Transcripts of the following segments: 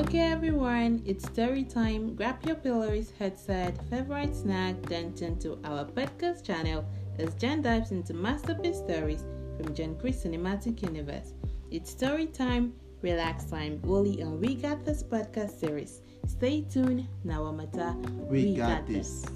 Okay, everyone, it's story time. Grab your pillows, headset, favorite snack, then turn to our podcast channel as Jen dives into masterpiece stories from John Chris Cinematic Universe. It's story time, relax time, only on We Got This podcast series. Stay tuned, Nawamata. We, got, this.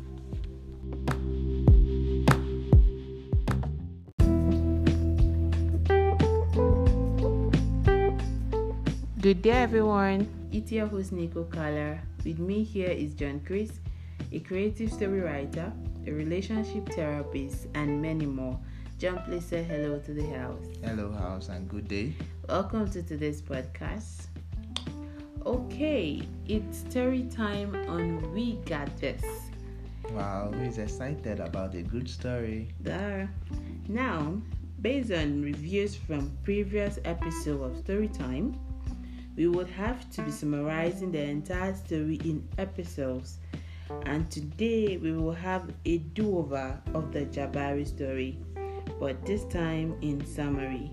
Good day, everyone. It's your host, Nico Kala. With me here is John Chris, a creative story writer, a relationship therapist, and many more. John, please say hello to the house. Hello, house, and good day. Welcome to today's podcast. Okay, it's story time on We Got This. Wow, who's excited about a good story? There. Now, based on reviews from previous episode of Storytime, we would have to be summarizing the entire story in episodes. And today we will have a do-over of the Jabari story, but this time in summary,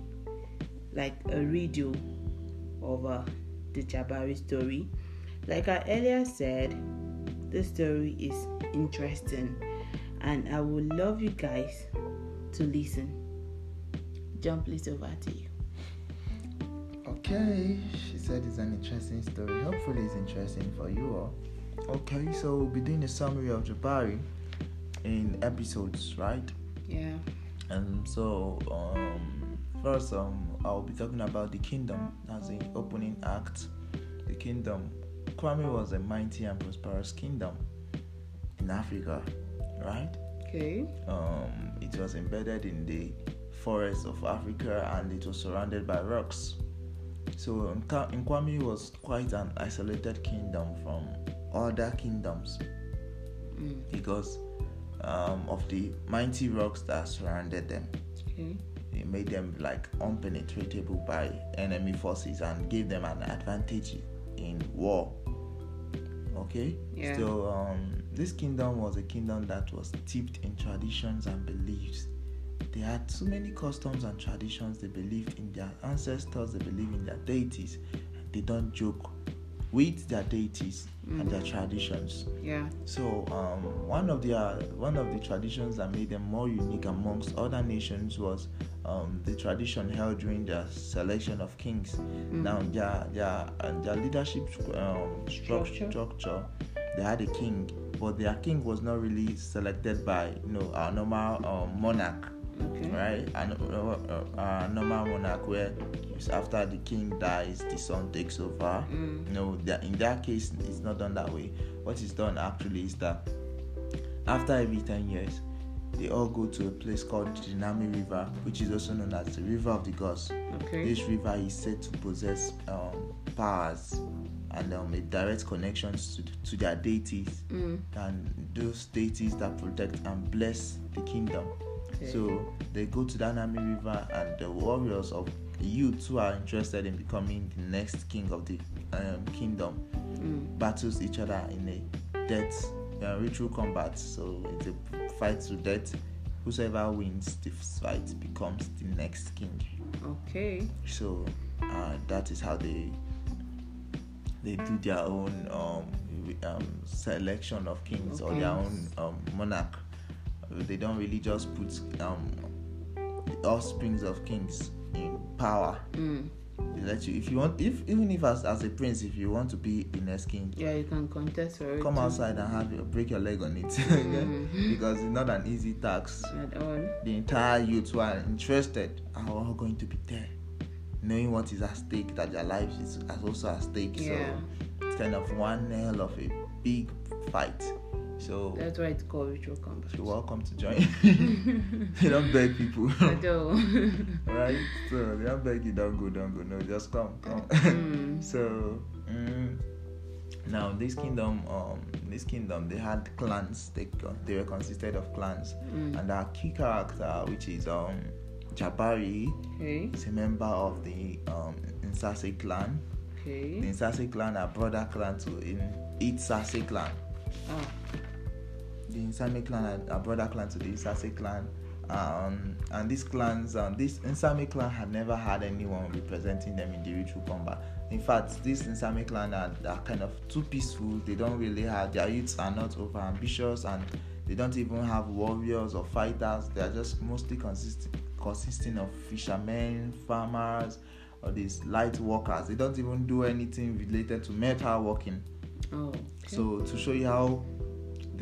like a redo of uh, the Jabari story. Like I earlier said, the story is interesting, and I would love you guys to listen. John, please over to you. Okay, she said it's an interesting story. Hopefully, it's interesting for you all. Okay, so we'll be doing a summary of Jabari in episodes, right? Yeah. And so, um, first, um, I'll be talking about the kingdom as the opening act. The kingdom. Kwame was a mighty and prosperous kingdom in Africa, right? Okay. Um, it was embedded in the forests of Africa and it was surrounded by rocks. So Nkwame was quite an isolated kingdom from other kingdoms Mm. because um, of the mighty rocks that surrounded them. Okay. It made them like unpenetratable by enemy forces and gave them an advantage in war. Okay. Yeah. So um, this kingdom was a kingdom that was steeped in traditions and beliefs. They had so many customs and traditions. They believed in their ancestors. They believed in their deities. They don't joke with their deities and their traditions. Yeah. So um, one of their one of the traditions that made them more unique amongst other nations was um, the tradition held during their selection of kings. Now their their uh, their leadership um, structure, Structure. structure, they had a king, but their king was not really selected by you know our normal um, monarch. Right? And uh, uh, normal monarch where after the king dies, the son takes over. Mm. You know, that in that case, it's not done that way. What is done actually is that after every ten years, they all go to a place called the Nami River, which is also known as the River of the Gods. Okay. This river is said to possess um, powers and um, a direct connections to, to their deities Mm. and those deities that protect and bless the kingdom. Okay. So they go to the Nami River, and the warriors of youths who are interested in becoming the next king of the um, kingdom Mm. battles each other in a death uh, ritual combat. So it's a fight to death. Whosoever wins the fight becomes the next king. Okay. So uh, that is how they they do their own um, um, selection of kings or their own um, monarch. They don't really just put um, the offsprings of kings in power. Mm. They let you, if you want, if even if as, as a prince, if you want to be the next king, Yeah, you can contest for it. come too. outside and have your, break your leg on it, Mhm. because it's not an easy task At all. the entire youth who are interested are all going to be there, knowing what is at stake, that their lives is also at stake. Yeah. So it's kind of one hell of a big fight. So That's why it's called ritual combat. you're welcome to join. they don't beg people, At right? So they don't beg you, don't go, don't go. No, just come, come. Mm. so mm, now this kingdom, um, this kingdom, they had clans. They they were consisted of clans, Mm. and our key character, which is um Jabari, Okay. is a member of the um Nsase clan. The Okay. Nsase clan are brother clan to in Itsase clan. Ah. The Nsame clan are, are brother clan to the Isase clan, um, and these clans, um, this Nsame clan had never had anyone representing them in the ritual combat. In fact, this Nsame clan are, are kind of too peaceful. They don't really have their youths are not over ambitious, and they don't even have warriors or fighters. They are just mostly consisting consisting of fishermen, farmers, or these light workers. They don't even do anything related to metal working. Oh. Okay. So to show you how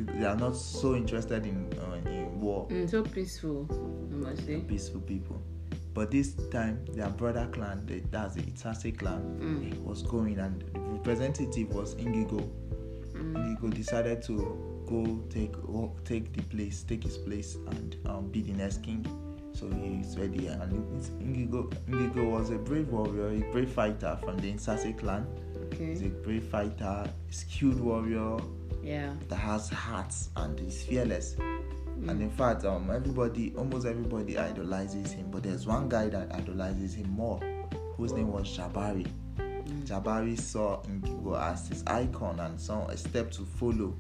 they are not so interested in uh, in war. Mm, so peaceful, I must say. Peaceful people. But this time, their brother clan, the, that's the Itase clan, Mm. was going, and the representative was Ingigo. Mm. Ingigo decided to go take take the place, take his place, and um, be the next king. So he's ready, and Ingigo. Ingigo was a brave warrior, a brave fighter from the Insase clan. He's a brave fighter, skilled warrior Yeah. that has hearts and is fearless. Mm. And in fact, um, everybody, almost everybody idolizes him. But there's one guy that idolizes him more, whose name was Jabari. Mm. Jabari saw Ngigo as his icon and saw a step to follow.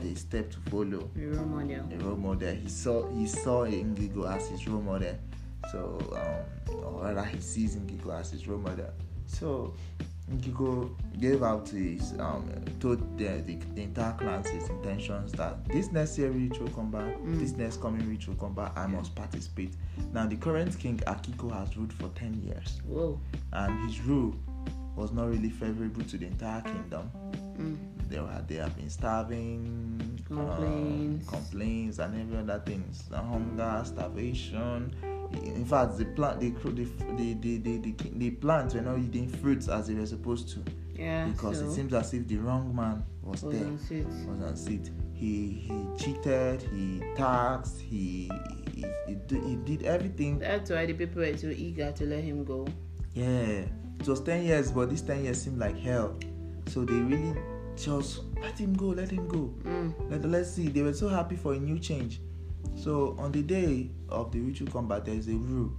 A step to follow, A role model. a role model. He saw he saw Ngigo as his role model. So, um, or rather, he sees Ngigo as his role model. So, Ngigo gave out his um, told the, the, the entire clans his intentions that this next year ritual combat, Mm. this next coming ritual combat, I must participate. Now, the current king Akiko has ruled for ten years, Whoa. and his rule was not really favorable to the entire kingdom. Mm. They had they have been starving, um, Complaints. complaints, and every other things, hunger, starvation. In fact, the plant, the the the the the, the, the plants were not eating fruits as they were supposed to Yeah. because so it seems as if the wrong man was, was there, on seat. was on seat. He he cheated, he taxed, he he, he, did, he did everything. That's why the people were so eager to let him go. Yeah, it was ten years, but this ten years seemed like hell. So they really just let him go, let him go. Mm. Let, let's see. They were so happy for a new change. So on the day of the ritual combat, there is a rule.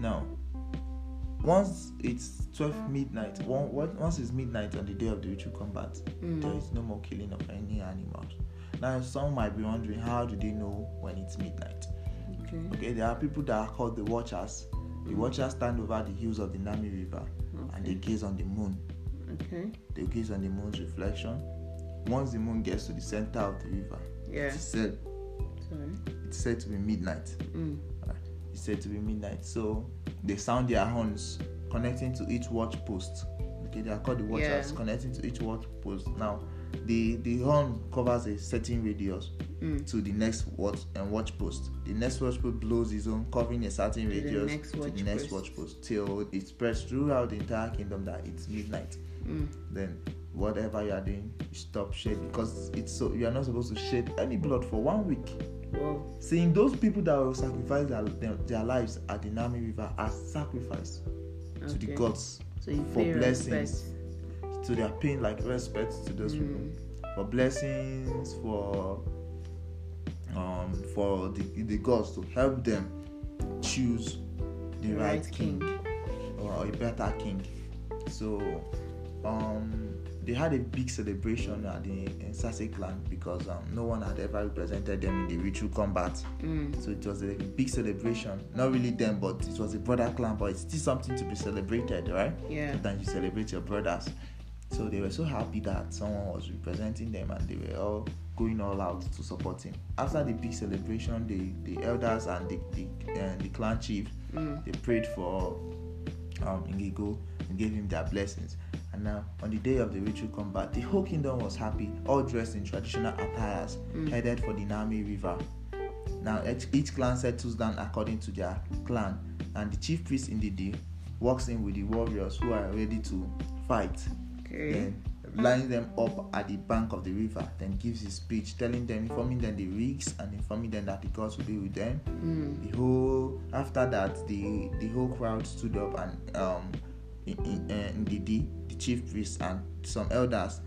Now, once it's 12 midnight, one, once it's midnight on the day of the ritual combat, Mm. there is no more killing of any animals. Now, some might be wondering, how do they know when it's midnight? Okay. Okay, there are people that are called the watchers. The watchers stand over the hills of the Nami River and they gaze on the moon. Okay. They gaze on the moon's reflection. Once the moon gets to the center of the river, Yeah. it's said Sorry. it's said to be midnight. Mm. It's said to be midnight. So they sound their horns connecting to each watch post. Okay, they are called the watchers Yeah. connecting to each watch post. Now, the the horn covers a certain radius Mm. to the next watch and watch post. The next watch post blows his own, covering a certain the radius next to the next post. watch post till it spreads throughout the entire kingdom that it's midnight. Mm. Then whatever you are doing, you stop shedding because it's so you are not supposed to shed any blood for one week. Seeing those people that will sacrifice their, their, their lives at the Nami River as sacrifice to the gods. So for blessings. respect. So they are paying like respect to those people Mm. for blessings, for um for the, the gods to help them choose the The right, right king, king. or a better king. So um they had a big celebration at the Sase clan because um, no one had ever represented them in the ritual combat. Mm. So it was a big celebration. Not really them, but it was a brother clan, but it's still something to be celebrated, right? Yeah. Sometimes you celebrate your brothers. So they were so happy that someone was representing them and they were all going all out to support him. After the big celebration, the, the elders and the, the, uh, the clan chief, Mm. they prayed for um, Ngigo and gave him their blessings. And now, on the day of the ritual combat, the whole kingdom was happy, all dressed in traditional attires, Mm. headed for the Nami River. Now, each, each clan settles down according to their clan, and the chief priest in the day walks in with the warriors who are ready to fight. Okay. Then lines them up at the bank of the river, then gives his speech, telling them, informing them the risks and informing them that the gods will be with them. Mm. The whole after that, the the whole crowd stood up and um, Ndidi, the chief priest and some elders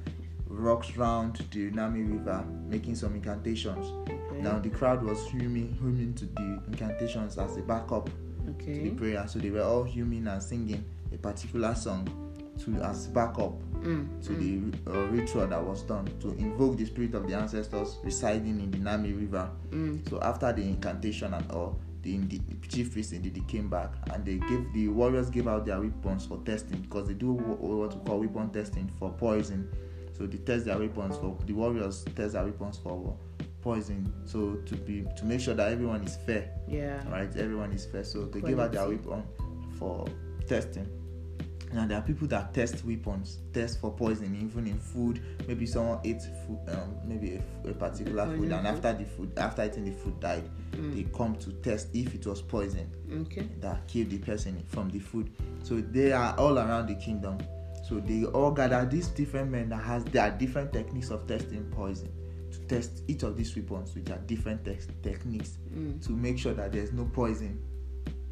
rocked round the Nami River, making some incantations. Okay. Now the crowd was humming, humming to the incantations as a backup to the prayer. So they were all humming and singing a particular song to as backup Mm, to the uh, ritual that was done to invoke the spirit of the ancestors residing in the Nami River. mm, So after the incantation and all, the, the chief priest indeed they came back and they gave the warriors gave out their weapons for testing because they do what we call weapon testing for poison. So they test their weapons for the warriors test their weapons for poison. So to be to make sure that everyone is fair, yeah. right? Everyone is fair. So they give out their weapon for testing. Now there are people that test weapons, test for poison, even in food. Maybe someone ate food, um, maybe a particular food, and food. after the food, after eating the food, died. Mm. They come to test if it was poison Okay. that killed the person from the food. So they are all around the kingdom. So they all gather these different men that has their different techniques of testing poison to test each of these weapons which are different tex- techniques Mm. to make sure that there's no poison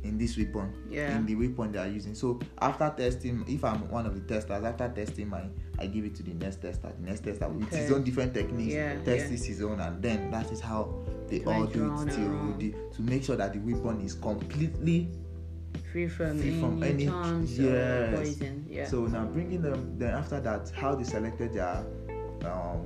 in this weapon Yeah. in the weapon they are using so after testing if i'm one of the testers after testing mine i give it to the next tester the next tester with his own different techniques Yeah, tests yeah. his own and then that is how they all do it till the, to make sure that the weapon is completely Free from Free any, from any- chance yes. poison. Yeah. so now bringing them then after that how they selected their um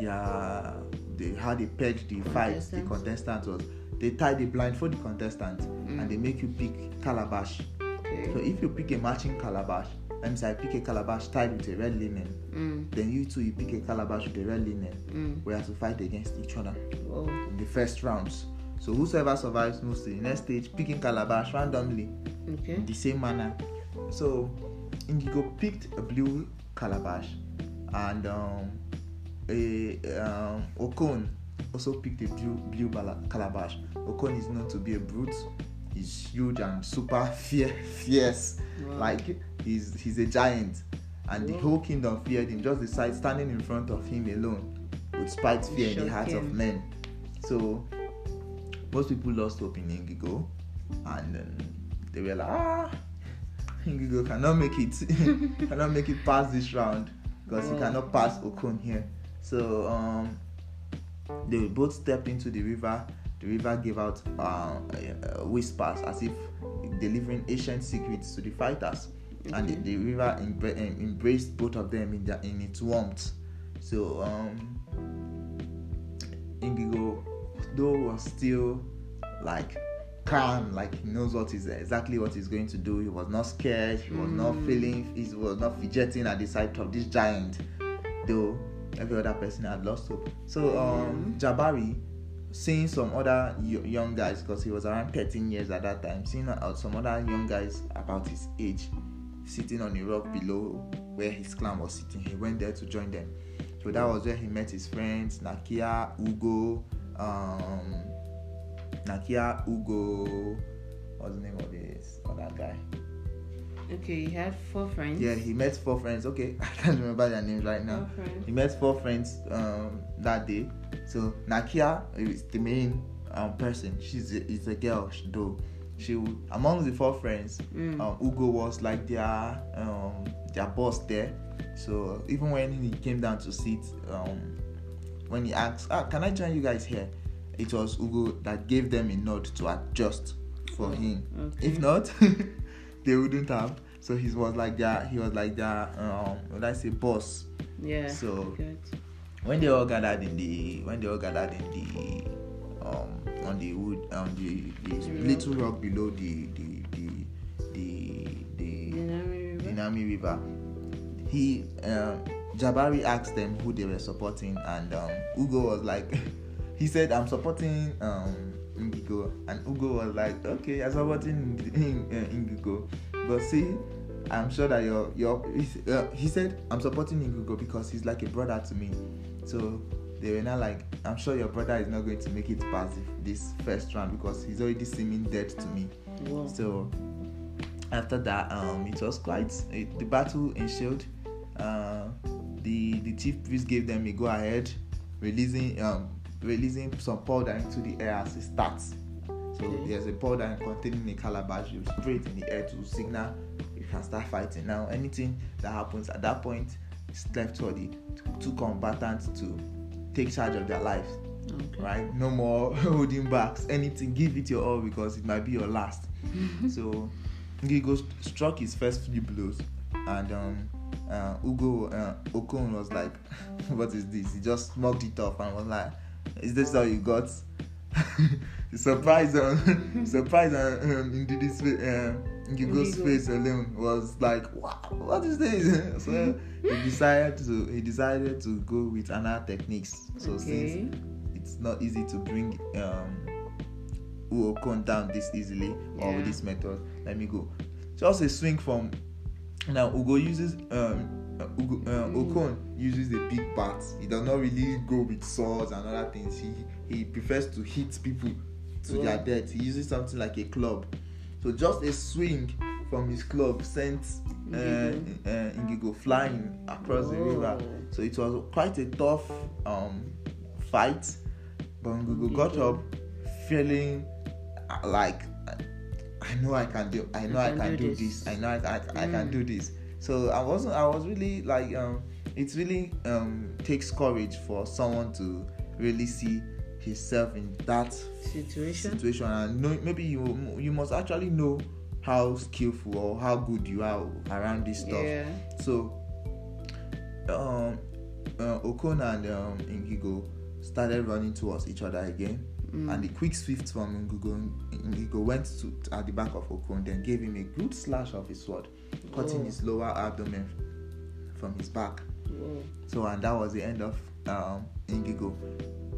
their they how they pegged the fight the Contestants. contestant was they tie the blindfold the contestant Mm. and they make you pick calabash okay. So if you pick a matching calabash, let me say I pick a calabash tied with a red linen, Mm. then you too you pick a calabash with a red linen. Mm. We have to fight against each other Whoa. in the first rounds. So whosoever survives moves to the next stage, picking calabash randomly Okay. in the same manner. So Indigo picked a blue calabash, and um, a um, Okon also picked a blue blue bala- calabash. Okon is known to be a brute. He's huge and super fier- fierce. Wow. Like he's he's a giant, and the whole kingdom feared him. Just the sight standing in front of him alone would spite fear in the hearts of men. So most people lost hope in Indigo, and then they were like, ah, Indigo cannot make it, cannot make it past this round because he cannot pass Okon here. So um, they both stepped into the river. The river gave out uh, uh, whispers as if delivering ancient secrets to the fighters, and the, the river embra- embraced both of them in, their, in its warmth. So um, Indigo, though was still like calm, like he knows what is exactly what he's going to do. He was not scared. He was not Mm. feeling. He was not fidgeting at the sight of this giant, though every other person had lost hope. So um, Jabari, seeing some other young guys, because he was around 13 years at that time, seeing uh, some other young guys about his age sitting on a rock below where his clan was sitting, he went there to join them. So that was where he met his friends Nakia, Ugo, um, Nakia, Ugo. What's the name of this other guy? Okay, he had four friends. Yeah, he met four friends. Okay, I can't remember their names right now. He met four friends um, that day. So Nakia is the main um, person. She's a, is a girl though. She among the four friends, Mm. um, Ugo was like their um, their boss there. So even when he came down to sit, um, when he asked, ah, "Can I join you guys here?" It was Ugo that gave them a nod to adjust for Oh, him. okay. If not, they wouldn't have. So he was like that. he was like that. um, what I say boss. Yeah. So- good. when they all gathered in the when they all gathered in the um on the wood on the, the rock. little rock below the the the the the, Dinami River. Nami River, he um Jabari asked them who they were supporting and um Ugo was like he said I'm supporting um Indigo and Ugo was like okay I'm supporting Ing- uh, Indigo but see I'm sure that you're you're he- uh, he said I'm supporting Indigo because he's like a brother to me. So they were not like I'm sure your brother is not going to make it past this first round because he's already seeming dead to me. So after that, um, it was quite it, the battle ensued. Uh, the the chief priest gave them a go ahead, releasing um releasing some powder into the air as it starts. So Okay. there's a powder containing a calabash. You spray it in the air to signal you can start fighting. Now anything that happens at that point is left for the two combatants to take charge of their lives Okay. right? No more holding backs. Anything, give it your all because it might be your last. so Gigo struck his first few blows, and um, uh, Ugo uh, Okon was like, "What is this?" He just smoked it off and was like, "Is this all you got?" surprise on surprise on um, this uh, Ngigo's face alone was like, "Wow, what is this?" so he decided to he decided to go with another techniques. So okay. since it's not easy to bring um Okon down this easily yeah. or with this method, let me go. Just a swing from now Ugo uses um uh. Okon uses the big bats. He does not really go with swords and other things. He he prefers to hit people to yeah. their death. He uses something like a club. So just a swing from his club sent uh, uh, flying across Whoa. the river. So it was quite a tough um, fight. But Ngigo got up feeling uh, like I know I can do. I know I can, I can do, do this. this. I know I, I, mm. I can do this. So I wasn't. I was really like. Um, it really um, takes courage for someone to really see himself in that situation. Situation, and know, maybe you you must actually know how skillful or how good you are around this stuff. Yeah. So, um, uh, Okon and um, Ngigo started running towards each other again. Mm. And the quick swift from Ngugo, Ngugo went to, at the back of Okon, then gave him a good slash of his sword, cutting his lower abdomen from his back. Whoa. So, and that was the end of um, Indigo,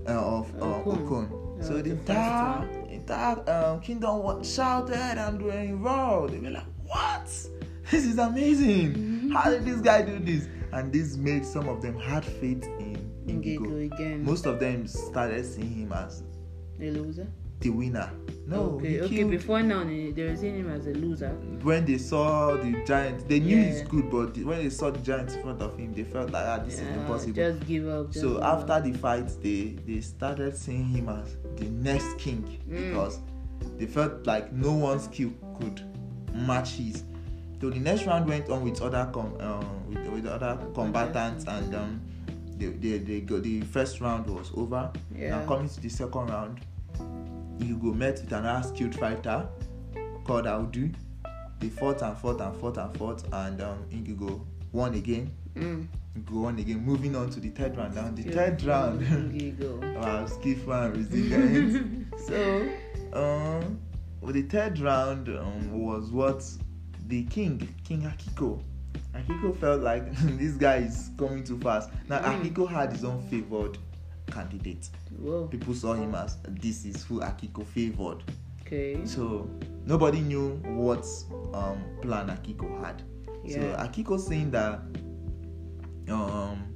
uh, of uh, Okon. Okon. so the entire, entire um, kingdom shouted and were involved. They were like, "What? This is amazing! Mm-hmm. How did this guy do this?" And this made some of them had faith in Indigo. again. Most of them started seeing him as a loser? The winner. No. Okay, okay. Before now, they were seeing him as a loser. When they saw the giant, they knew yeah. he's good, but when they saw the giant in front of him, they felt like, ah, this yeah, is impossible. Just give up. Just so give after up. the fight, they they started seeing him as the next king mm. because they felt like no one's skill could match his. So the next round went on with other com- um, with, with other combatants and um, the, the, the, the first round was over. Yeah. Now coming to the second round, Hugo met with another skilled fighter called Audu. They fought and fought and fought and fought, and um, Indigo won again. Mm. Go on again. Moving on to the third round. Now the third round was skillful and resilient. so, um, well, the third round um, was what the king, King Akiko. Akiko felt like this guy is coming too fast. Now mm. Akiko had his own favored candidate. Whoa. People saw him as this is who Akiko favored. Okay. So nobody knew what um, plan Akiko had. Yeah. So Akiko saying that um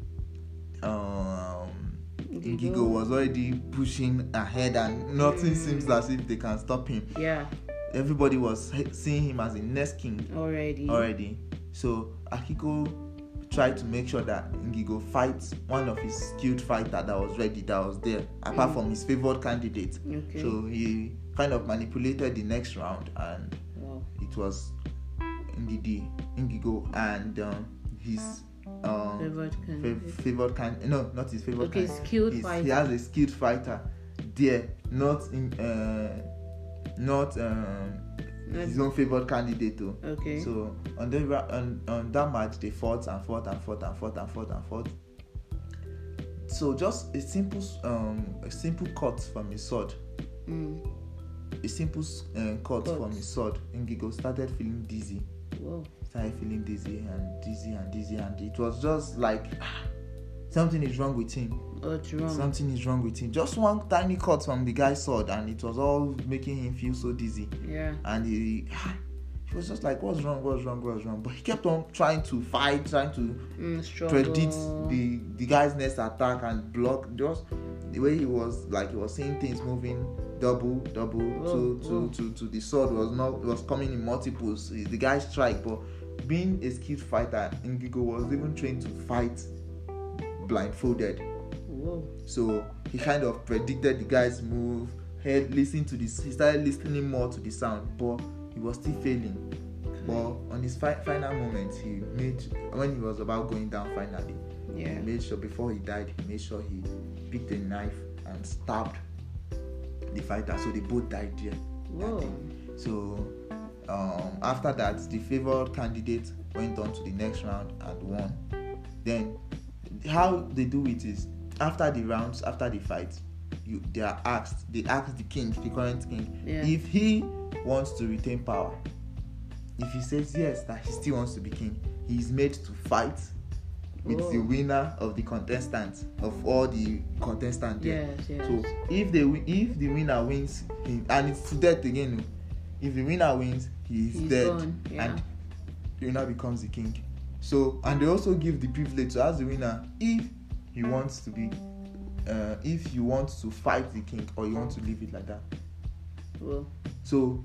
um Gigo was already pushing ahead and nothing mm. seems as if they can stop him. Yeah. Everybody was seeing him as the next king already. Already. So Akiko try to make sure that Ngigo fights one of his skilled fighter that was ready, that was there, apart mm. from his favored candidate. Okay. So he kind of manipulated the next round, and wow. it was Ndidi Ngigo and um, his um, favored candidate. favored can no, not his favorite. Okay, candidate. skilled his, fighter. He has a skilled fighter there, not in, uh, not um, his own favored candidate too. Okay. So on the on, on that match they fought and fought and fought and fought and fought and fought. So just a simple um a simple cut from his sword. Mm. A simple uh, cut, cut, from his sword. Ngigo started feeling dizzy. Whoa. Started feeling dizzy and dizzy and dizzy and it was just like something is wrong with him. What's wrong? Something is wrong with him. Just one tiny cut from the guy's sword, and it was all making him feel so dizzy. Yeah. And he, he was just like, "What's wrong? What's wrong? What's wrong?" But he kept on trying to fight, trying to mm, predict the the guy's next attack and block. Just the way he was, like he was seeing things moving double, double whoa, whoa. the sword was not was coming in multiples. The guy strike, but being a skilled fighter, Ngigo was even trained to fight blindfolded. So he kind of predicted the guy's move, heard, listened to this. He started listening more to the sound, but he was still failing. But on his fi- final moment, he made when he was about going down finally. Yeah. He made sure before he died, he made sure he picked a knife and stabbed the fighter. So they both died there. So um, after that, the favored candidate went on to the next round and won. Then how they do it is after the rounds, after the fight, you they are asked, they ask the king, the current king, Yeah. if he wants to retain power. If he says yes, that he still wants to be king, he is made to fight with Oh. the winner of the contestants of all the contestants there. Yes, yes. So if the wi- if the winner wins, he, and it's to death again. oh, If the winner wins, he is He's dead, gone, yeah. and the winner becomes the king. So and they also give the privilege to ask the winner if he wants to be, uh, if you want to fight the king or you want to leave it like that. well, So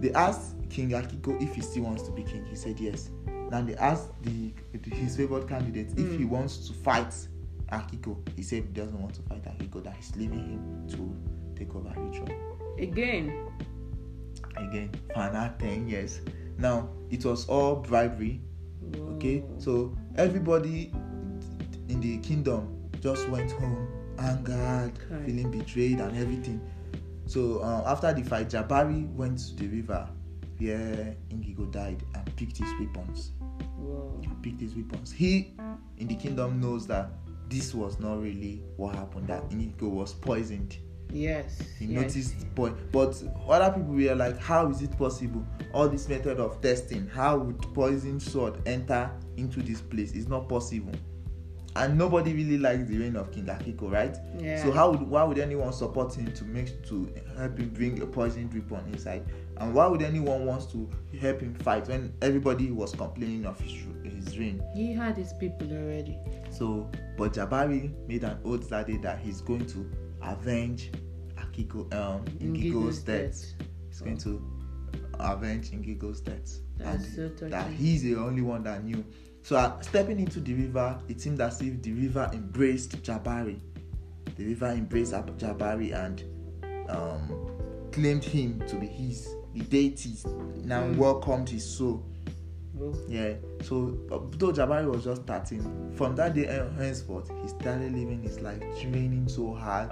they asked King Akiko if he still wants to be king. He said yes. Now they asked the his favorite candidate if Mm. he wants to fight Akiko. He said he doesn't want to fight Akiko. That he's leaving him to take over Ritual. again, Again, for another ten years. Now it was all bribery. Okay, so everybody the kingdom just went home angered, Correct. feeling betrayed, and everything. So uh, after the fight, Jabari went to the river where Ingigo died and picked his weapons. Whoa. Picked his weapons. He in the kingdom knows that this was not really what happened. That Ingigo was poisoned. Yes. He yes. noticed point, but other people were like, "How is it possible? All this method of testing, how would poison sword enter into this place? It's not possible." And nobody really likes the reign of King Akiko, right? Yeah. So how would why would anyone support him to make to help him bring a poisoned weapon inside? And why would anyone wants to help him fight when everybody was complaining of his his reign? He had his people already. So, but Jabari made an oath that day that he's going to avenge Akiko um Ingigo's death. He's going to avenge Ingigo's death. That's and so that he's the only one that knew. So uh, stepping into the river, it seemed as if the river embraced Jabari. The river embraced Jabari and um, claimed him to be his. The deities now Mm. welcomed his soul. Yeah. So uh, though Jabari was just 13, from that day hen- henceforth, he started living his life training so hard,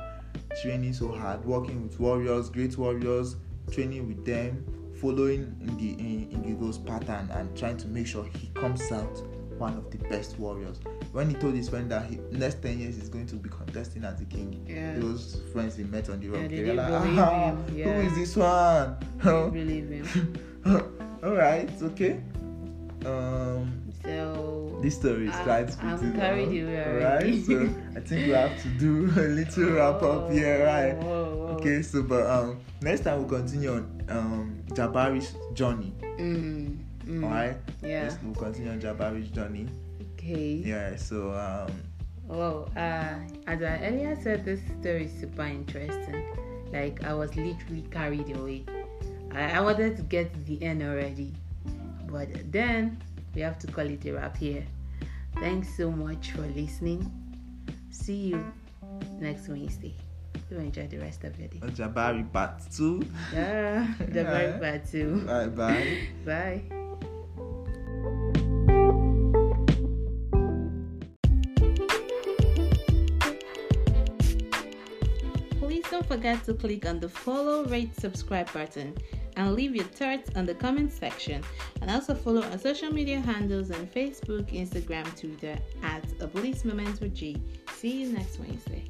training so hard, working with warriors, great warriors, training with them, following in the in, in Gigo's pattern and trying to make sure he comes out one of the best warriors. When he told his friend that he next 10 years he's going to be contesting as the king, Yeah. those friends he met on the road, Yeah, they they were like, "Ah, yeah. is this one? I believe him. All right, okay. Um, So this story is quite I'm carried long, away alright? So I think we have to do a little wrap up here, right? Whoa, whoa. Okay, so but um, next time we'll continue on um Jabari's journey. Mm, mm, Alright, Yeah. Yes, we'll continue on Jabari's journey. Okay. Yeah, so um, Well, uh, as I earlier said, this story is super interesting. Like I was literally carried away. I, I wanted to get to the end already, but then we have to call it a wrap here. Thanks so much for listening. See you next Wednesday. Do enjoy the rest of your day. Jabari part two. Yeah, Jabari bad too. Bye bye. Bye. Forget to click on the follow, rate, subscribe button and leave your thoughts on the comment section. And also follow our social media handles on Facebook, Instagram, Twitter at a police moment with G. See you next Wednesday.